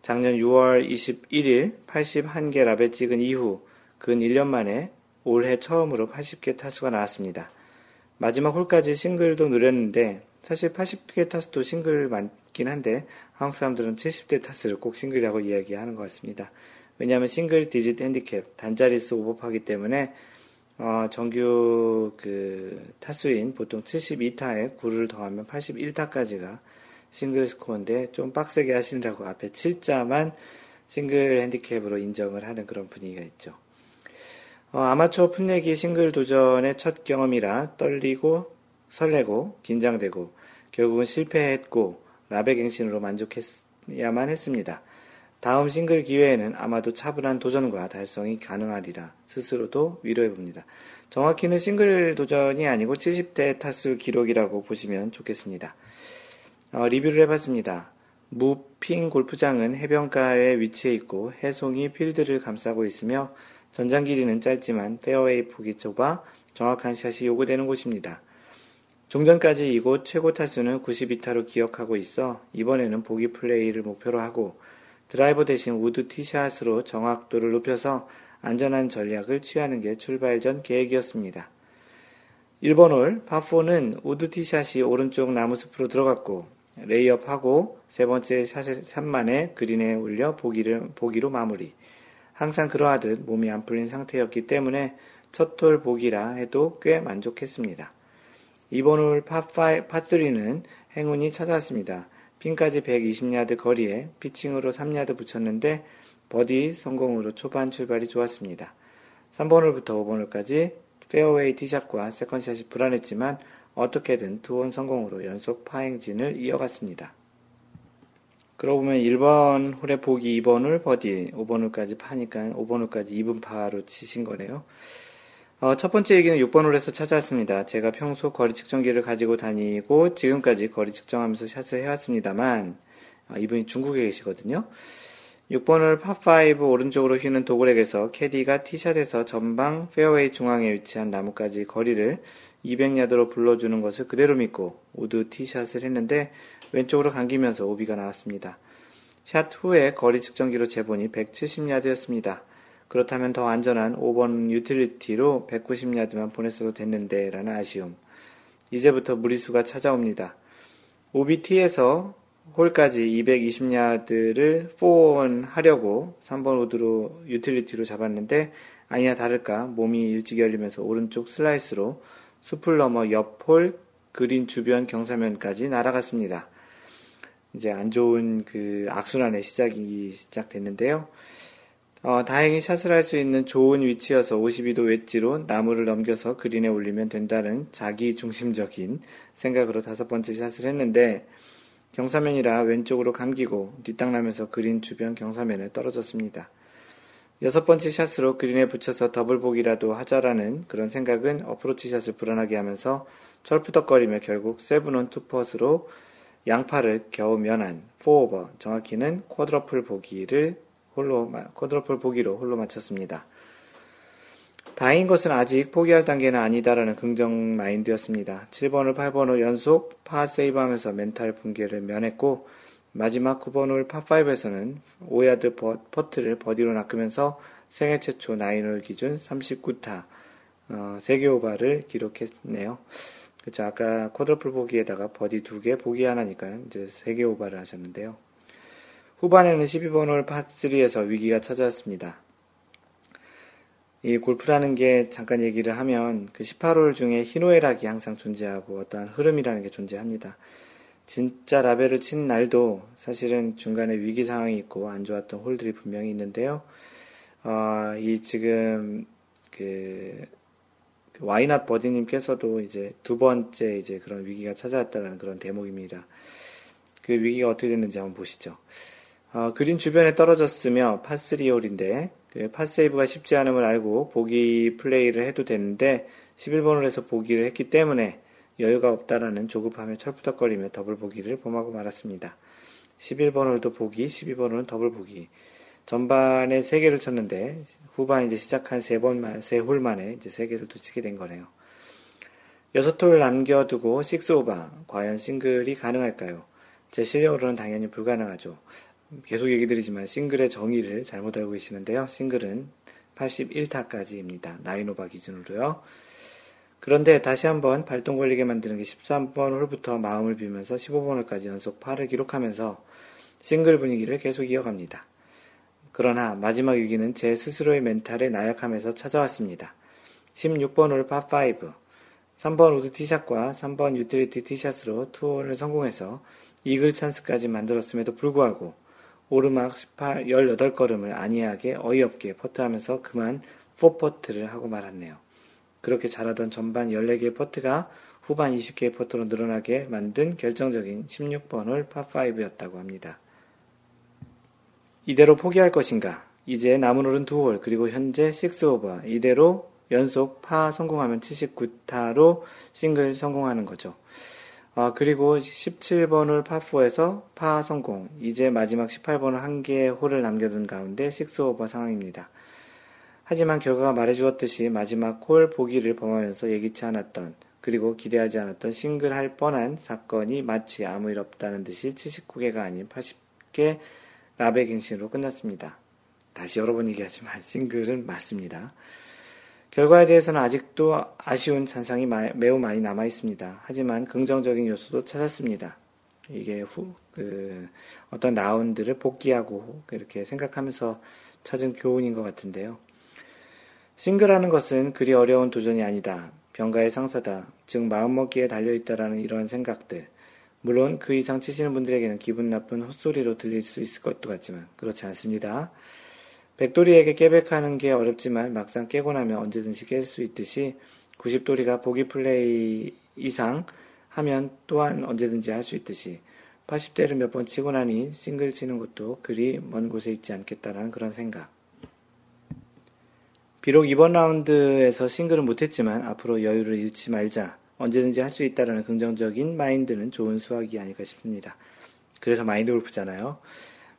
작년 6월 21일 81개 라베 찍은 이후 근 1년 만에 올해 처음으로 80개 타수가 나왔습니다. 마지막 홀까지 싱글도 노렸는데 사실 80개 타수도 싱글 많긴 한데 한국 사람들은 70대 타수를 꼭 싱글이라고 이야기하는 것 같습니다. 왜냐하면 single digit handicap 단자리수 오버하기 때문에 어, 정규 그 타수인 보통 72타에 9를 더하면 81타까지가 싱글 스코어인데 좀 빡세게 하시느라고 앞에 7자만 싱글 핸디캡으로 인정을 하는 그런 분위기가 있죠. 어, 아마추어 풋내기 싱글 도전의 첫 경험이라 떨리고 설레고 긴장되고 결국은 실패했고 라베 갱신으로 만족해야만 했습니다. 다음 싱글 기회에는 아마도 차분한 도전과 달성이 가능하리라 스스로도 위로해 봅니다. 정확히는 싱글 도전이 아니고 70대 타수 기록이라고 보시면 좋겠습니다. 어, 리뷰를 해봤습니다. 무핑 골프장은 해변가에 위치해 있고 해송이 필드를 감싸고 있으며 전장 길이는 짧지만 페어웨이 폭이 좁아 정확한 샷이 요구되는 곳입니다. 종전까지 이곳 최고 타수는 92타로 기억하고 있어 이번에는 보기 플레이를 목표로 하고 드라이버 대신 우드 티샷으로 정확도를 높여서 안전한 전략을 취하는 게 출발 전 계획이었습니다. 1번 홀, 파4는 우드 티샷이 오른쪽 나무숲으로 들어갔고, 레이업하고 세 번째 샷만에 그린에 올려 보기를, 보기로 마무리. 항상 그러하듯 몸이 안 풀린 상태였기 때문에 첫 홀 보기라 해도 꽤 만족했습니다. 2번 홀 파5, 파3는 행운이 찾아왔습니다. 핀까지 120야드 거리에 피칭으로 3야드 붙였는데 버디 성공으로 초반 출발이 좋았습니다. 3번 홀부터 5번 홀까지 페어웨이 티샷과 second샷이 불안했지만 어떻게든 two on 성공으로 연속 파행진을 이어갔습니다. 그러고 보면 1번 홀에 보기 2번 홀 버디, 5번 홀까지 파니까 5번 홀까지 이븐 파로 치신 거네요. 어, 첫 번째 위기는 6번 홀에서 찾아왔습니다. 제가 평소 거리 측정기를 가지고 다니고 지금까지 거리 측정하면서 샷을 해왔습니다만 어, 이분이 중국에 계시거든요. 6번 홀 파5 오른쪽으로 휘는 dogleg에서 캐디가 티샷에서 전방 페어웨이 중앙에 위치한 나무까지 거리를 200야드로 불러주는 것을 그대로 믿고 우드 티샷을 했는데 왼쪽으로 감기면서 오비가 나왔습니다. 샷 후에 거리 측정기로 재보니 170야드였습니다. 그렇다면 더 안전한 5번 유틸리티로 190야드만 보냈어도 됐는데 라는 아쉬움. 이제부터 무리수가 찾아옵니다. OB tee에서 홀까지 220야드를 4 on 하려고 3번 우드로 유틸리티로 잡았는데 아니나 다를까 몸이 일찍 열리면서 오른쪽 슬라이스로 숲을 넘어 옆홀 그린 주변 경사면까지 날아갔습니다. 이제 안 좋은 그 악순환의 시작이 시작됐는데요. 어, 다행히 샷을 할 수 있는 좋은 위치여서 52도 웨지로 나무를 넘겨서 그린에 올리면 된다는 자기 중심적인 생각으로 다섯 번째 샷을 했는데 경사면이라 왼쪽으로 감기고 뒷땅나면서 그린 주변 경사면에 떨어졌습니다. 여섯 번째 샷으로 그린에 붙여서 더블 보기라도 하자라는 그런 생각은 어프로치 샷을 불안하게 하면서 철푸덕거리며 결국 seven on two putt로 양파를 겨우 면한 포오버 정확히는 quadruple 보기를 홀로 quadruple 보기로 홀로 마쳤습니다. 다행인 것은 아직 포기할 단계는 아니다라는 긍정 마인드였습니다. 7번 홀 8번 홀 연속 파 세이브 하면서 멘탈 붕괴를 면했고 마지막 9번 홀 파5에서는 5야드 퍼트를 버디로 낚으면서 생애 최초 nine홀 기준 39타 어, 3개 오바를 기록했네요. 그쵸 아까 quadruple 보기에다가 버디 2개, 보기 하나니까 이제 3개 오바를 하셨는데요. 후반에는 12번 홀 파3에서 위기가 찾아왔습니다. 이 골프라는 게 잠깐 얘기를 하면 그 18홀 중에 희노애락이 항상 존재하고 어떠한 흐름이라는 게 존재합니다. 진짜 라벨을 친 날도 사실은 중간에 위기 상황이 있고 안 좋았던 홀들이 분명히 있는데요. 어, 이 지금 그, 그 와이낫 버디님께서도 이제 두 번째 이제 그런 위기가 찾아왔다는 그런 대목입니다. 그 위기가 어떻게 됐는지 한번 보시죠. 어, 그린 주변에 떨어졌으며 파3 홀인데 그 파 세이브가 쉽지 않음을 알고 보기 플레이를 해도 되는데 11번 홀에서 보기를 했기 때문에 여유가 없다라는 조급함에 철푸덕거리며 더블 보기를 범하고 말았습니다. 11번 홀도 보기, 12번 홀은 더블 보기. 전반에 3개를 쳤는데 후반 이제 시작한 3번, 3홀 만에 이제 3개를 또 치게 된 거네요. 6홀 남겨두고 6오바. 과연 싱글이 가능할까요? 제 실력으로는 당연히 불가능하죠. 계속 얘기 드리지만 싱글의 정의를 잘못 알고 계시는데요. 싱글은 81타까지입니다. 나인오바 기준으로요. 그런데 다시 한번 발동 걸리게 만드는 게 13번 홀부터 마음을 비우면서 15번 홀까지 연속 파를 기록하면서 싱글 분위기를 계속 이어갑니다. 그러나 마지막 위기는 제 스스로의 멘탈의 나약함에서 찾아왔습니다. 16번 홀 파5 3번 우드 티샷과 3번 유틸리티 티샷으로 two on을 성공해서 이글 찬스까지 만들었음에도 불구하고 오르막 18, 18걸음을 안이하게 어이없게 퍼트하면서 그만 4퍼트를 하고 말았네요. 그렇게 잘하던 전반 14개의 퍼트가 후반 20개의 퍼트로 늘어나게 만든 결정적인 16번 홀 파5였다고 합니다. 이대로 포기할 것인가? 이제 남은 홀은 2홀, 그리고 현재 6오버. 이대로 연속 파 성공하면 79타로 싱글 성공하는 거죠. 아, 그리고 17번 홀 파4에서 파 성공. 이제 마지막 18번 홀한 개의 홀을 남겨둔 가운데 6오버 상황입니다. 하지만 결과가 말해주었듯이 마지막 홀 보기를 범하면서 예기치 않았던 그리고 기대하지 않았던 싱글 할 뻔한 사건이 마치 아무 일 없다는 듯이 79개가 아닌 80개 라베 갱신으로 끝났습니다. 다시 여러 번 얘기하지만 싱글은 맞습니다. 결과에 대해서는 아직도 아쉬운 잔상이 매우 많이 남아 있습니다. 하지만 긍정적인 요소도 찾았습니다. 이게 후, 그, 어떤 라운드를 복귀하고 이렇게 생각하면서 찾은 교훈인 것 같은데요. 싱글하는 것은 그리 어려운 도전이 아니다. 병가의 상사다. 즉 마음먹기에 달려있다라는 이런 생각들. 물론 그 이상 치시는 분들에게는 기분 나쁜 헛소리로 들릴 수 있을 것도 같지만 그렇지 않습니다. 백돌이에게 깨백하는 게 어렵지만 막상 깨고 나면 언제든지 깰 수 있듯이 90돌이가 보기 플레이 이상 하면 또한 언제든지 할 수 있듯이 80대를 몇 번 치고 나니 싱글 치는 것도 그리 먼 곳에 있지 않겠다라는 그런 생각. 비록 이번 라운드에서 싱글은 못했지만 앞으로 여유를 잃지 말자. 언제든지 할 수 있다라는 긍정적인 마인드는 좋은 수학이 아닐까 싶습니다. 그래서 마인드 골프잖아요.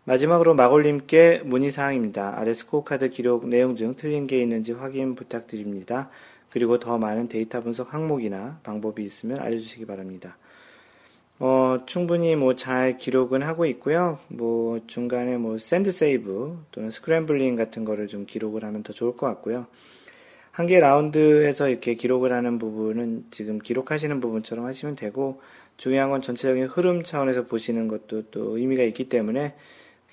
마지막으로 마골님께 문의사항입니다. 아래 스코어 카드 기록 내용 중 틀린 게 있는지 확인 부탁드립니다. 그리고 더 많은 데이터 분석 항목이나 방법이 있으면 알려주시기 바랍니다. 어, 충분히 뭐 잘 기록은 하고 있고요. 뭐 중간에 뭐 sand save 또는 scrambling 같은 거를 좀 기록을 하면 더 좋을 것 같고요. 한 개 라운드에서 이렇게 기록을 하는 부분은 지금 기록하시는 부분처럼 하시면 되고 중요한 건 전체적인 흐름 차원에서 보시는 것도 또 의미가 있기 때문에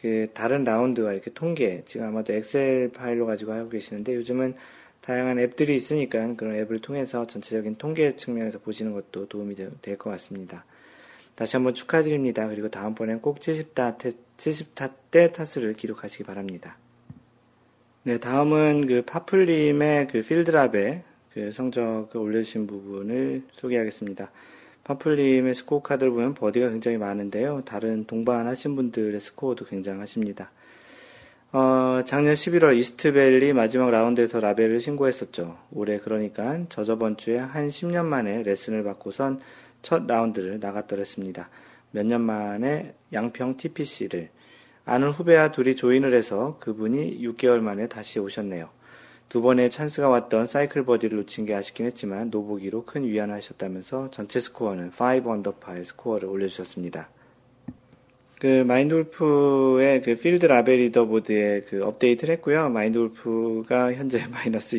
그 다른 라운드와 이렇게 통계, 지금 아마도 엑셀 파일로 가지고 하고 계시는데 요즘은 다양한 앱들이 있으니까 그런 앱을 통해서 전체적인 통계 측면에서 보시는 것도 도움이 될 것 같습니다. 다시 한번 축하드립니다. 그리고 다음번엔 꼭 70타, 70타 때 타수를 기록하시기 바랍니다. 네, 다음은 그 파플님의 그 필드랍의 그 성적을 올려주신 부분을 소개하겠습니다. 파플님의 스코어 카드를 보면 버디가 굉장히 많은데요. 다른 동반 하신 분들의 스코어도 굉장하십니다. 어, 작년 11월 이스트밸리 마지막 라운드에서 라베를 신고했었죠. 올해 그러니까 저저번 주에 한 10년 만에 레슨을 받고선 첫 라운드를 나갔더랬습니다. 몇 년 만에 양평 TPC를 아는 후배와 둘이 조인을 해서 그분이 6개월 만에 다시 오셨네요. 두 번의 찬스가 왔던 사이클 버디를 놓친 게 아쉽긴 했지만 노보기로 큰 위안을 하셨다면서 전체 스코어는 5 언더파의 스코어를 올려주셨습니다. 그 마인드 골프의 그 필드 라베 leaderboard에 그 업데이트를 했고요. 마인드 골프가 현재 마이너스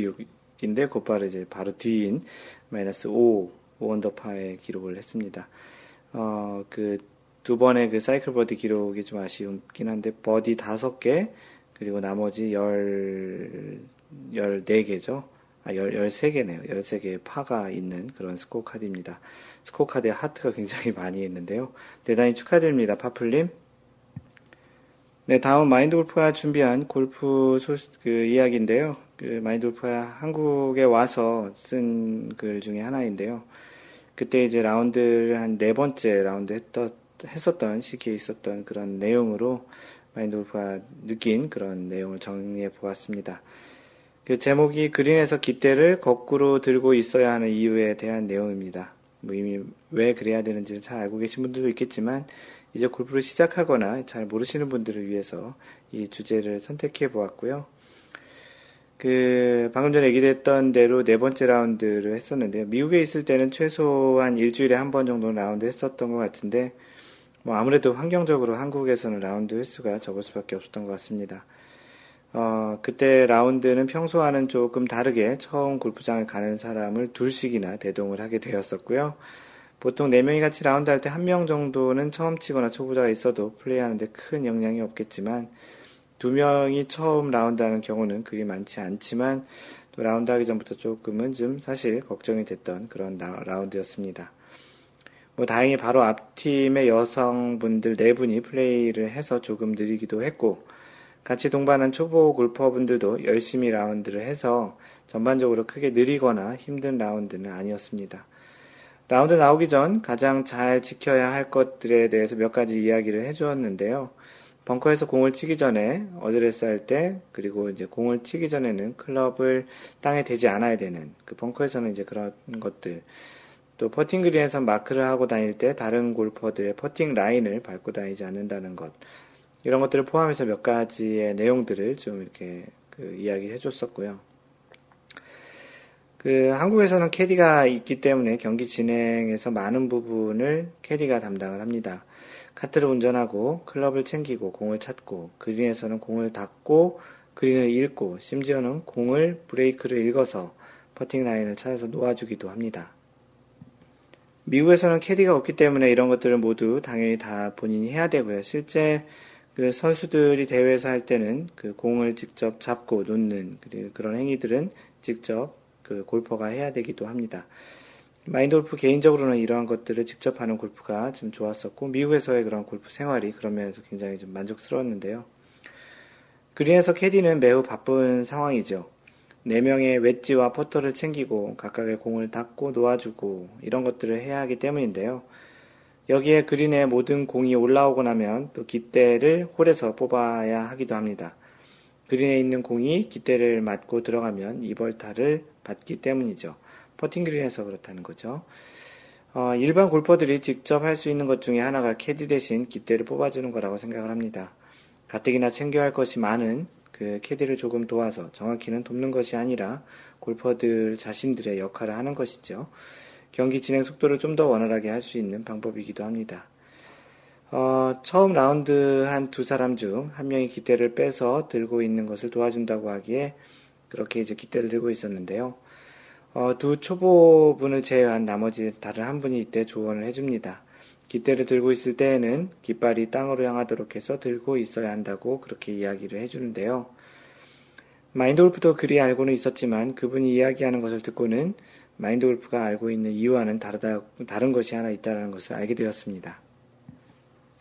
6인데 곧바로 이제 바로 뒤인 마이너스 5, 5 언더파의 기록을 했습니다. 어, 그 두 번의 그 사이클 버디 기록이 좀 아쉬웠긴 한데 버디 다섯 개 그리고 나머지 열 14개죠. 아, 13개네요. 13개의 파가 있는 그런 스코어 카드입니다. 스코어 카드에 하트가 굉장히 많이 있는데요. 대단히 축하드립니다. 파플님. 네, 다음 마인드 골프가 준비한 골프 소, 그 이야기인데요. 그 마인드 골프가 한국에 와서 쓴 글 중에 하나인데요. 그때 이제 라운드를 한 네 번째 라운드 했던, 했었던 시기에 있었던 그런 내용으로 마인드 골프가 느낀 그런 내용을 정리해 보았습니다. 그 제목이 그린에서 깃대를 거꾸로 들고 있어야 하는 이유에 대한 내용입니다. 뭐 이미 왜 그래야 되는지를 잘 알고 계신 분들도 있겠지만 이제 골프를 시작하거나 잘 모르시는 분들을 위해서 이 주제를 선택해 보았고요. 그 방금 전에 얘기했던 대로 네 번째 라운드를 했었는데요. 미국에 있을 때는 최소한 일주일에 한 번 정도 라운드 했었던 것 같은데 뭐 아무래도 환경적으로 한국에서는 라운드 횟수가 적을 수밖에 없었던 것 같습니다. 어, 그때 라운드는 평소와는 조금 다르게 처음 골프장을 가는 사람을 둘씩이나 대동을 하게 되었었고요. 보통 4명이 같이 라운드 할 때 한 명 정도는 처음 치거나 초보자가 있어도 플레이하는데 큰 영향이 없겠지만 두 명이 처음 라운드 하는 경우는 그리 많지 않지만 또 라운드 하기 전부터 조금은 좀 사실 걱정이 됐던 그런 라운드였습니다. 뭐 다행히 바로 앞팀의 여성분들 네 분이 플레이를 해서 조금 느리기도 했고 같이 동반한 초보 골퍼분들도 열심히 라운드를 해서 전반적으로 크게 느리거나 힘든 라운드는 아니었습니다. 라운드 나오기 전 가장 잘 지켜야 할 것들에 대해서 몇 가지 이야기를 해주었는데요. 벙커에서 공을 치기 전에 어드레스 할 때, 그리고 이제 공을 치기 전에는 클럽을 땅에 대지 않아야 되는, 그 벙커에서는 이제 그런 것들, 또 퍼팅 그린에서 마크를 하고 다닐 때 다른 골퍼들의 퍼팅 라인을 밟고 다니지 않는다는 것, 이런 것들을 포함해서 몇 가지의 내용들을 좀 이렇게 그 이야기 해줬었고요. 그 한국에서는 캐디가 있기 때문에 경기 진행에서 많은 부분을 캐디가 담당을 합니다. 카트를 운전하고 클럽을 챙기고 공을 찾고 그린에서는 공을 닦고 그린을 읽고 심지어는 공을 브레이크를 읽어서 퍼팅 라인을 찾아서 놓아주기도 합니다. 미국에서는 캐디가 없기 때문에 이런 것들을 모두 당연히 다 본인이 해야 되고요. 실제 그 선수들이 대회에서 할 때는 그 공을 직접 잡고 놓는 그런 행위들은 직접 그 골퍼가 해야 되기도 합니다. 마인드 골프 개인적으로는 이러한 것들을 직접 하는 골프가 좀 좋았었고 미국에서의 그런 골프 생활이 그런 면에서 굉장히 좀 만족스러웠는데요. 그린에서 캐디는 매우 바쁜 상황이죠. 4명의 웨지와 퍼터를 챙기고 각각의 공을 닦고 놓아주고 이런 것들을 해야 하기 때문인데요. 여기에 그린에 모든 공이 올라오고 나면 또 깃대를 홀에서 뽑아야 하기도 합니다. 그린에 있는 공이 깃대를 맞고 들어가면 이벌타를 받기 때문이죠. 퍼팅 그린에서 그렇다는 거죠. 어, 일반 골퍼들이 직접 할 수 있는 것 중에 하나가 캐디 대신 깃대를 뽑아주는 거라고 생각을 합니다. 가뜩이나 챙겨야 할 것이 많은 그 캐디를 조금 도와서 정확히는 돕는 것이 아니라 골퍼들 자신들의 역할을 하는 것이죠. 경기 진행 속도를 좀 더 원활하게 할 수 있는 방법이기도 합니다. 어, 처음 라운드 한 두 사람 중 한 명이 기대를 빼서 들고 있는 것을 도와준다고 하기에 그렇게 이제 기대를 들고 있었는데요. 어, 두 초보분을 제외한 나머지 다른 한 분이 이때 조언을 해줍니다. 기대를 들고 있을 때에는 깃발이 땅으로 향하도록 해서 들고 있어야 한다고 그렇게 이야기를 해주는데요. 마인드 골프도 그리 알고는 있었지만 그분이 이야기하는 것을 듣고는 마인드 골프가 알고 있는 이유와는 다르다, 다른 것이 하나 있다는 것을 알게 되었습니다.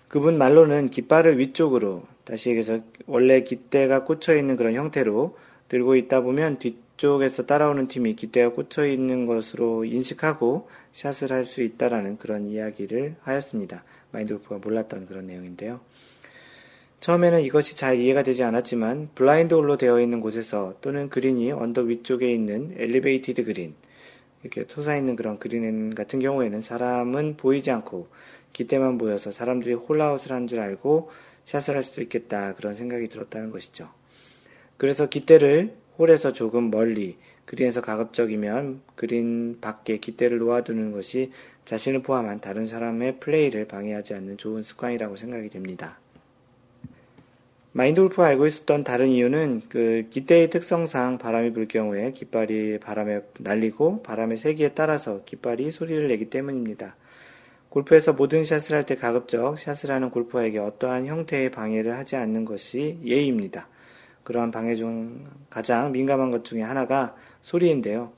그분 말로는 깃발을 위쪽으로, 다시 얘기해서 원래 깃대가 꽂혀 있는 그런 형태로 들고 있다 보면 뒤쪽에서 따라오는 팀이 기대가 꽂혀 있는 것으로 인식하고 샷을 할 수 있다라는 그런 이야기를 하였습니다. 마인드 골프가 몰랐던 그런 내용인데요. 처음에는 이것이 잘 이해가 되지 않았지만 블라인드 홀로 되어 있는 곳에서 또는 그린이 언덕 위쪽에 있는 elevated green 이렇게 솟아 있는 그런 그린 같은 경우에는 사람은 보이지 않고 깃대만 보여서 사람들이 홀아웃을 한 줄 알고 샷을 할 수도 있겠다 그런 생각이 들었다는 것이죠. 그래서 깃대를 홀에서 조금 멀리 그린에서 가급적이면 그린 밖에 깃대를 놓아두는 것이 자신을 포함한 다른 사람의 플레이를 방해하지 않는 좋은 습관이라고 생각이 됩니다. 마인드 골프가 알고 있었던 다른 이유는 그 기대의 특성상 바람이 불 경우에 깃발이 바람에 날리고 바람의 세기에 따라서 깃발이 소리를 내기 때문입니다. 골프에서 모든 샷을 할 때 가급적 샷을 하는 골퍼에게 어떠한 형태의 방해를 하지 않는 것이 예의입니다. 그러한 방해 중 가장 민감한 것 중에 하나가 소리인데요.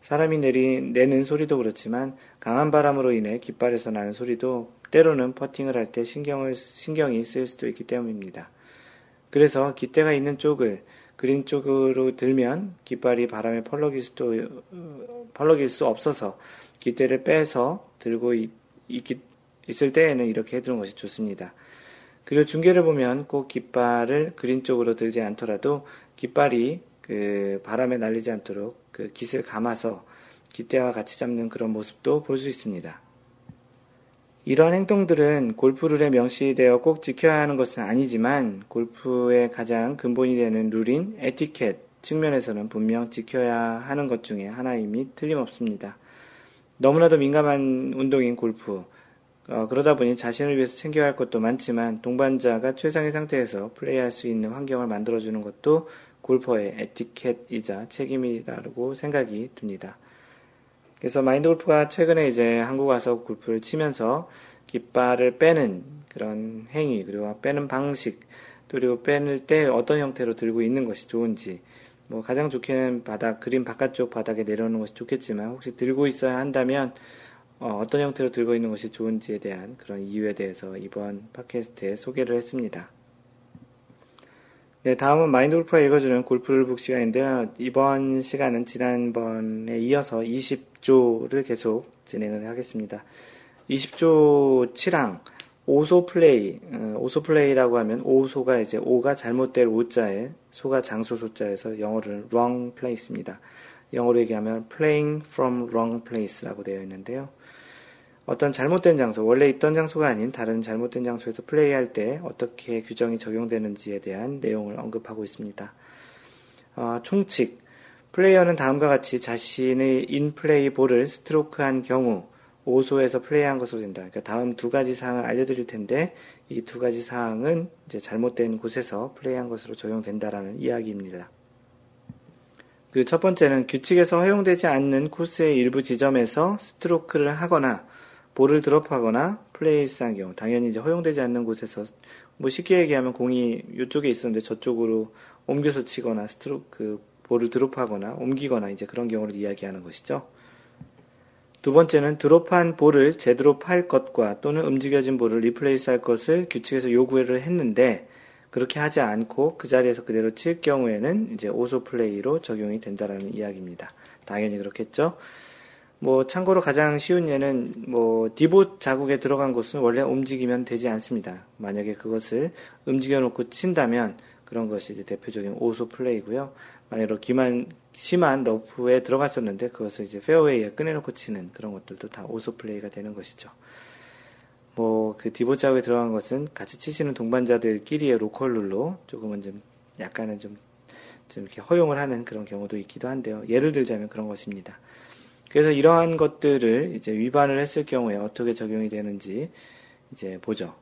사람이 내리, 내는 소리도 그렇지만 강한 바람으로 인해 깃발에서 나는 소리도 때로는 퍼팅을 할 때 신경을, 신경이 쓰일 수도 있기 때문입니다. 그래서 깃대가 있는 쪽을 그린 쪽으로 들면 깃발이 바람에 펄럭일 수도 펄럭일 수 없어서 깃대를 빼서 들고 있, 있을 때에는 이렇게 해두는 것이 좋습니다. 그리고 중계를 보면 꼭 깃발을 그린 쪽으로 들지 않더라도 깃발이 그 바람에 날리지 않도록 그 깃을 감아서 깃대와 같이 잡는 그런 모습도 볼 수 있습니다. 이런 행동들은 골프룰에 명시되어 꼭 지켜야 하는 것은 아니지만 골프의 가장 근본이 되는 룰인 에티켓 측면에서는 분명 지켜야 하는 것 중에 하나임이 틀림없습니다. 너무나도 민감한 운동인 골프. 어, 그러다 보니 자신을 위해서 챙겨야 할 것도 많지만 동반자가 최상의 상태에서 플레이할 수 있는 환경을 만들어주는 것도 골퍼의 에티켓이자 책임이라고 생각이 듭니다. 그래서 마인드 골프가 최근에 이제 한국 와서 골프를 치면서 깃발을 빼는 그런 행위, 그리고 빼는 방식, 그리고 빼낼 때 어떤 형태로 들고 있는 것이 좋은지, 뭐 가장 좋게는 바닥, 그림 바깥쪽 바닥에 내려오는 것이 좋겠지만, 혹시 들고 있어야 한다면, 어, 떤 형태로 들고 있는 것이 좋은지에 대한 그런 이유에 대해서 이번 팟캐스트에 소개를 했습니다. 네, 다음은 마인드 골프가 읽어주는 골프를 북 시간인데요. 이번 시간은 지난번에 이어서 20조를 계속 진행을 하겠습니다. 20조 7항, 오소 플레이, 어, 오소 플레이라고 하면 오소가 이제 오가 잘못될 오자에 소가 장소 소자에서 영어로는 wrong place입니다. 영어로 얘기하면 playing from wrong place라고 되어 있는데요. 어떤 잘못된 장소, 원래 있던 장소가 아닌 다른 잘못된 장소에서 플레이할 때 어떻게 규정이 적용되는지에 대한 내용을 언급하고 있습니다. 어, 총칙. 플레이어는 다음과 같이 자신의 인플레이 볼을 스트로크한 경우 오소에서 플레이한 것으로 된다. 그러니까 다음 두 가지 사항을 알려드릴 텐데 이 두 가지 사항은 이제 잘못된 곳에서 플레이한 것으로 적용된다라는 이야기입니다. 그 첫 번째는 규칙에서 허용되지 않는 코스의 일부 지점에서 스트로크를 하거나 볼을 드롭하거나 place한 경우 당연히 이제 허용되지 않는 곳에서 뭐 쉽게 얘기하면 공이 이쪽에 있었는데 저쪽으로 옮겨서 치거나 스트로크 그 볼을 드롭하거나 옮기거나 이제 그런 경우를 이야기하는 것이죠. 두 번째는 드롭한 볼을 재드롭할 것과 또는 움직여진 볼을 replace 할 것을 규칙에서 요구를 했는데 그렇게 하지 않고 그 자리에서 그대로 칠 경우에는 이제 오소 플레이로 적용이 된다라는 이야기입니다. 당연히 그렇겠죠. 뭐 참고로 가장 쉬운 예는 뭐 디봇 자국에 들어간 공은 원래 움직이면 되지 않습니다. 만약에 그것을 움직여 놓고 친다면 그런 것이 이제 대표적인 오소 플레이고요. 만약에 기만 심한 러프에 들어갔었는데 그것을 이제 페어웨이에 꺼내놓고 치는 그런 것들도 다 오소 플레이가 되는 것이죠. 뭐 그 디봇 자국에 들어간 것은 같이 치시는 동반자들끼리의 로컬 룰로 조금은 좀 약간은 좀, 좀 이렇게 허용을 하는 그런 경우도 있기도 한데요. 예를 들자면 그런 것입니다. 그래서 이러한 것들을 이제 위반을 했을 경우에 어떻게 적용이 되는지 이제 보죠.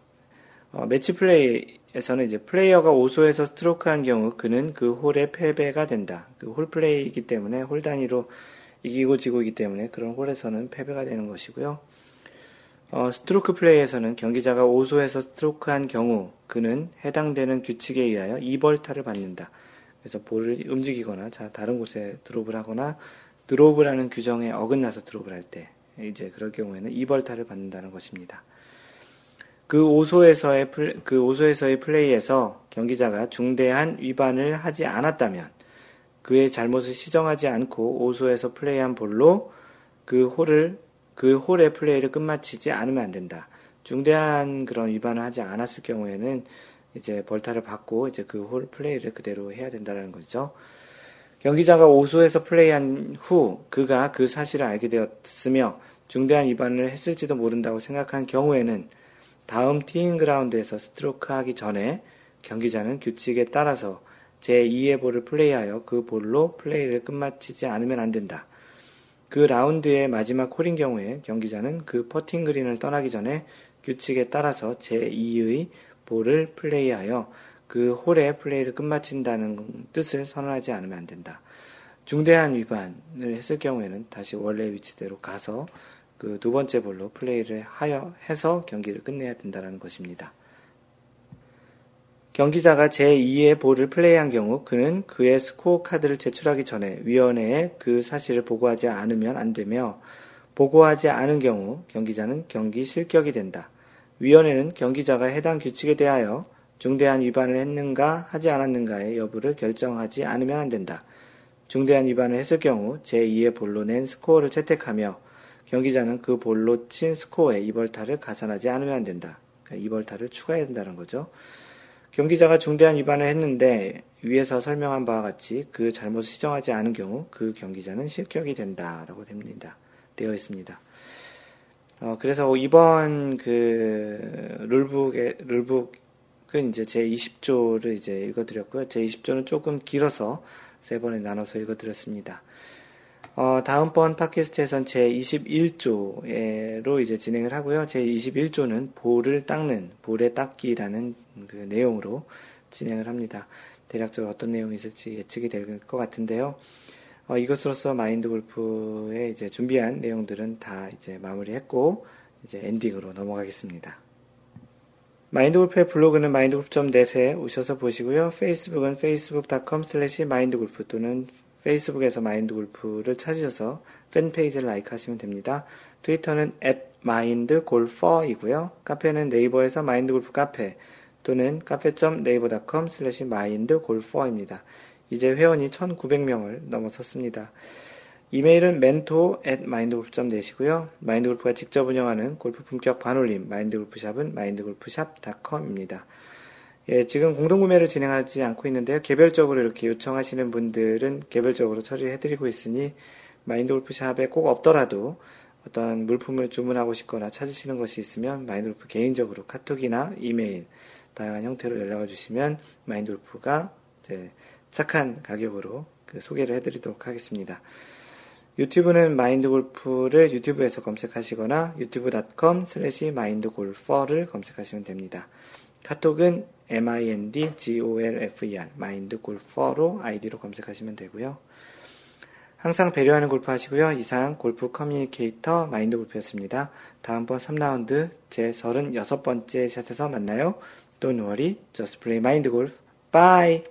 어, 매치 플레이에서는 이제 플레이어가 오소에서 스트로크한 경우 그는 그 홀의 패배가 된다. 그 홀 플레이이기 때문에 홀 단위로 이기고 지고이기 때문에 그런 홀에서는 패배가 되는 것이고요. 어, 스트로크 플레이에서는 경기자가 오소에서 스트로크한 경우 그는 해당되는 규칙에 의하여 2벌타를 받는다. 그래서 볼을 움직이거나 자 다른 곳에 드롭을 하거나 드롭을 하는 규정에 어긋나서 드롭을 할 때 이제 그럴 경우에는 2벌타를 받는다는 것입니다. 그 오소에서의 플레, 그 오소에서의 플레이에서 경기자가 중대한 위반을 하지 않았다면 그의 잘못을 시정하지 않고 오수에서 플레이한 볼로 그 홀을 그 홀의 플레이를 끝마치지 않으면 안 된다. 중대한 그런 위반을 하지 않았을 경우에는 이제 벌타를 받고 이제 그 홀 플레이를 그대로 해야 된다는 거죠. 경기자가 오소에서 플레이한 후 그가 그 사실을 알게 되었으며 중대한 위반을 했을지도 모른다고 생각한 경우에는 다음 티잉 그라운드에서 스트로크 하기 전에 경기자는 규칙에 따라서 제2의 볼을 플레이하여 그 볼로 플레이를 끝마치지 않으면 안 된다. 그 라운드의 마지막 홀인 경우에 경기자는 그 퍼팅 그린을 떠나기 전에 규칙에 따라서 제2의 볼을 플레이하여 그 홀의 플레이를 끝마친다는 뜻을 선언하지 않으면 안 된다. 중대한 위반을 했을 경우에는 다시 원래 위치대로 가서 그 두 번째 볼로 플레이를 하여 해서 경기를 끝내야 된다는 것입니다. 경기자가 제2의 볼을 플레이한 경우 그는 그의 스코어 카드를 제출하기 전에 위원회에 그 사실을 보고하지 않으면 안 되며 보고하지 않은 경우 경기자는 경기 실격이 된다. 위원회는 경기자가 해당 규칙에 대하여 중대한 위반을 했는가 하지 않았는가의 여부를 결정하지 않으면 안 된다. 중대한 위반을 했을 경우 제2의 볼로 낸 스코어를 채택하며 경기자는 그 볼로 친 스코어에 이벌타를 가산하지 않으면 안 된다. 그러니까 이벌타를 추가해야 된다는 거죠. 경기자가 중대한 위반을 했는데 위에서 설명한 바와 같이 그 잘못을 시정하지 않은 경우 그 경기자는 실격이 된다라고 됩니다. 되어 있습니다. 어, 그래서 이번 그 룰북의 룰북 은 이제 제 20조를 이제 읽어드렸고요. 제 20조는 조금 길어서 세 번에 나눠서 읽어드렸습니다. 어, 다음번 팟캐스트에선 제 21조로 이제 진행을 하고요. 제 21조는 볼을 닦는, 볼의 닦기라는 그 내용으로 진행을 합니다. 대략적으로 어떤 내용이 있을지 예측이 될 것 같은데요. 어, 이것으로서 마인드 골프에 이제 준비한 내용들은 다 이제 마무리했고, 이제 엔딩으로 넘어가겠습니다. 마인드 골프의 블로그는 mindgolf.net에 오셔서 보시고요. 페이스북은 facebook.com slash mindgolf 또는 페이스북에서 마인드 골프를 찾으셔서 팬페이지를 like 하시면 됩니다. 트위터는 at mindgolfer이고요. 카페는 네이버에서 마인드 골프 카페 또는 cafe.naver.com slash mindgolfer입니다. 이제 회원이 1900명을 넘어섰습니다. 이메일은 mentor at mindgolf.net이고요. 마인드골프가 직접 운영하는 골프 품격 반올림 마인드골프샵은 마인드골프샵.com입니다. 예, 지금 공동구매를 진행하지 않고 있는데요. 개별적으로 이렇게 요청하시는 분들은 개별적으로 처리해드리고 있으니 마인드골프샵에 꼭 없더라도 어떤 물품을 주문하고 싶거나 찾으시는 것이 있으면 마인드골프 개인적으로 카톡이나 이메일 다양한 형태로 연락을 주시면 마인드골프가 착한 가격으로 그 소개를 해드리도록 하겠습니다. 유튜브는 마인드골프를 유튜브에서 검색하시거나 youtube.com slash mindgolfer를 검색하시면 됩니다. 카톡은 mindgolfer, mindgolfer로 아이디로 검색하시면 되고요. 항상 배려하는 골프 하시고요. 이상 골프 커뮤니케이터 마인드 골프였습니다. 다음번 3라운드 제 36번째 샷에서 만나요. Don't worry, just play mind golf. Bye!